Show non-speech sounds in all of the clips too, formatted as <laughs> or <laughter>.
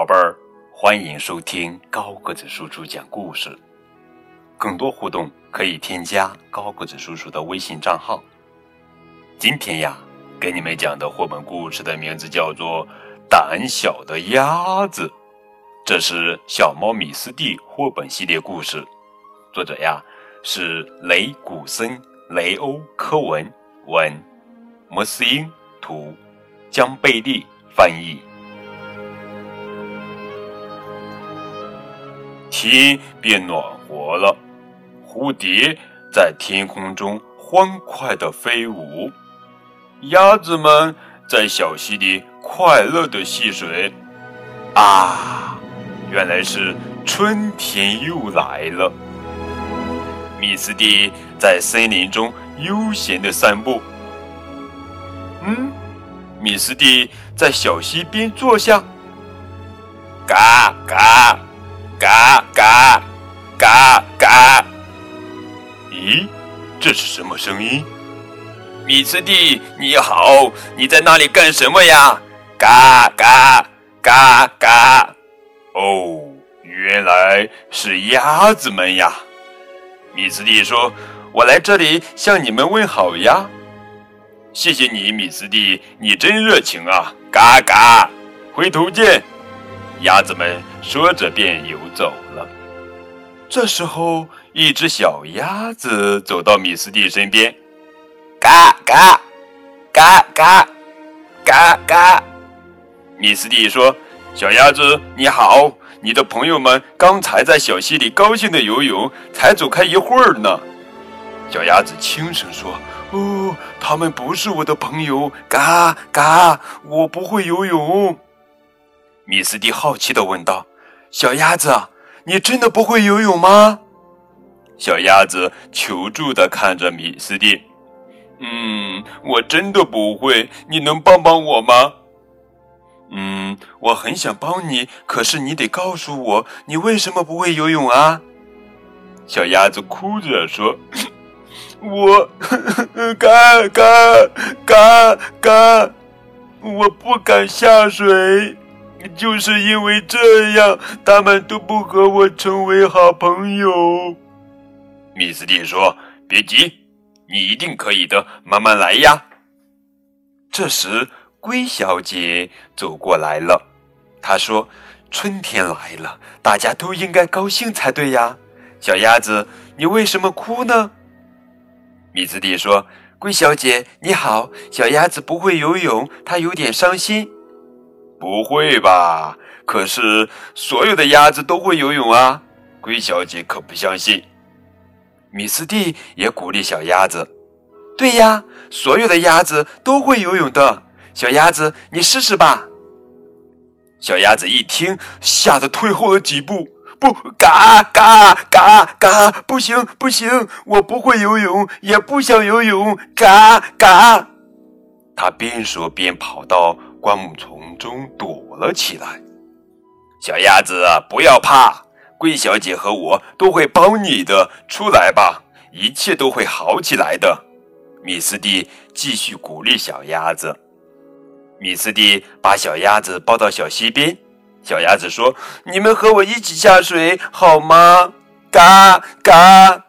宝贝儿，欢迎收听高个子叔叔讲故事。更多互动可以添加高个子叔叔的微信账号。今天呀，给你们讲的绘本故事的名字叫做《胆小的鸭子》，这是小猫米斯蒂绘本系列故事，作者呀是雷古森、雷欧科文文，摩斯英图，江贝利翻译。天变暖和了，蝴蝶在天空中欢快地飞舞，鸭子们在小溪里快乐地戏水。啊，原来是春天又来了。米斯蒂在森林中悠闲地散步。嗯，米斯蒂在小溪边坐下。嘎嘎。嘎嘎嘎嘎！咦，这是什么声音？米斯蒂，你好，你在那里干什么呀？嘎嘎嘎嘎！哦，原来是鸭子们呀！米斯蒂说：“我来这里向你们问好呀。”谢谢你，米斯蒂，你真热情啊！嘎嘎，回头见。鸭子们说着便游走了。这时候，一只小鸭子走到米斯蒂身边，嘎嘎嘎嘎嘎嘎。米斯蒂说：“小鸭子，你好，你的朋友们刚才在小溪里高兴的游泳，才走开一会儿呢。”小鸭子轻声说：“哦，他们不是我的朋友，嘎嘎，我不会游泳。”米斯蒂好奇的问道：“小鸭子，你真的不会游泳吗？”小鸭子求助的看着米斯蒂：“嗯，我真的不会，你能帮帮我吗？”“嗯，我很想帮你，可是你得告诉我，你为什么不会游泳啊？”小鸭子哭着说：“我嘎嘎嘎嘎，我不敢下水。” <laughs> 就是因为这样，他们都不和我成为好朋友。米斯蒂说：“别急，你一定可以的，慢慢来呀。”这时，龟小姐走过来了。她说：“春天来了，大家都应该高兴才对呀。”小鸭子，你为什么哭呢？米斯蒂说：“龟小姐，你好。小鸭子不会游泳，它有点伤心。”不会吧？可是所有的鸭子都会游泳啊！龟小姐可不相信。米斯蒂也鼓励小鸭子：“对呀，所有的鸭子都会游泳的。小鸭子，你试试吧。”小鸭子一听，吓得退后了几步：“不，嘎嘎嘎嘎！不行不行，我不会游泳，也不想游泳！嘎嘎！”他边说边跑到。灌木丛中躲了起来。小鸭子，不要怕，龟小姐和我都会帮你的。出来吧，一切都会好起来的。米斯蒂继续鼓励小鸭子。米斯蒂把小鸭子抱到小溪边。小鸭子说：“你们和我一起下水好吗？”嘎嘎。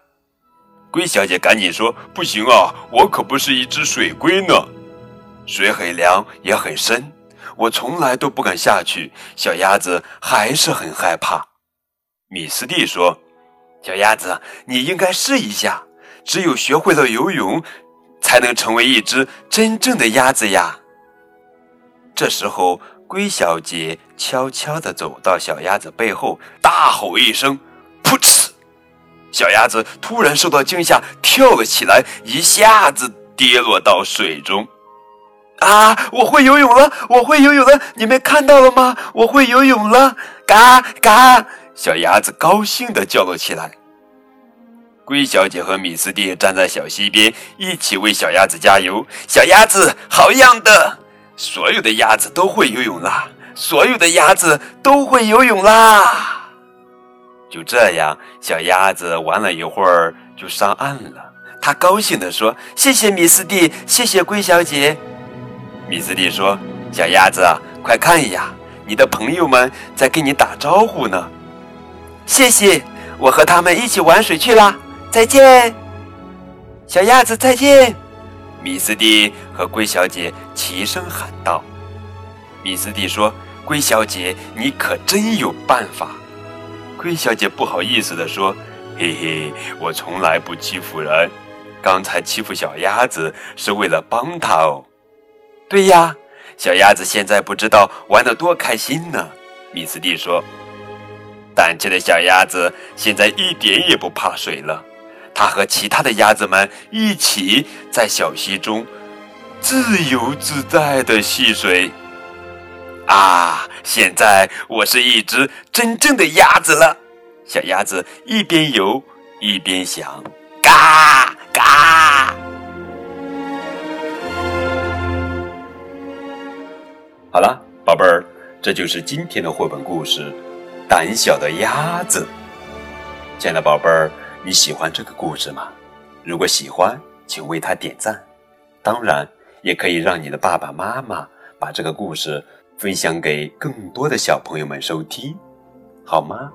龟小姐赶紧说：“不行啊，我可不是一只水龟呢。”水很凉，也很深，我从来都不敢下去。小鸭子还是很害怕。米斯蒂说：“小鸭子，你应该试一下。只有学会了游泳，才能成为一只真正的鸭子呀。”这时候，龟小姐悄悄地走到小鸭子背后，大吼一声：“噗嗤！”小鸭子突然受到惊吓，跳了起来，一下子跌落到水中。啊！我会游泳了，我会游泳了！你们看到了吗？我会游泳了！嘎嘎！小鸭子高兴地叫了起来。龟小姐和米斯蒂站在小溪边，一起为小鸭子加油。小鸭子，好样的！所有的鸭子都会游泳啦！所有的鸭子都会游泳啦！就这样，小鸭子玩了一会儿就上岸了。它高兴地说：“谢谢米斯蒂，谢谢龟小姐。”米斯蒂说：“小鸭子，快看呀！你的朋友们在跟你打招呼呢。谢谢，我和他们一起玩水去啦，再见。小鸭子再见。米斯蒂和龟小姐齐声喊道。米斯蒂说：“龟小姐，你可真有办法。”龟小姐不好意思地说：“嘿嘿，我从来不欺负人。刚才欺负小鸭子是为了帮它哦。”对呀，小鸭子现在不知道玩得多开心呢。米斯蒂说。胆怯的小鸭子现在一点也不怕水了，它和其他的鸭子们一起在小溪中自由自在地戏水。啊，现在我是一只真正的鸭子了！小鸭子一边游一边想：嘎嘎。好了，宝贝儿，这就是今天的绘本故事。胆小的鸭子，亲爱的宝贝儿，你喜欢这个故事吗？如果喜欢，请为它点赞。当然，也可以让你的爸爸妈妈把这个故事分享给更多的小朋友们收听，好吗？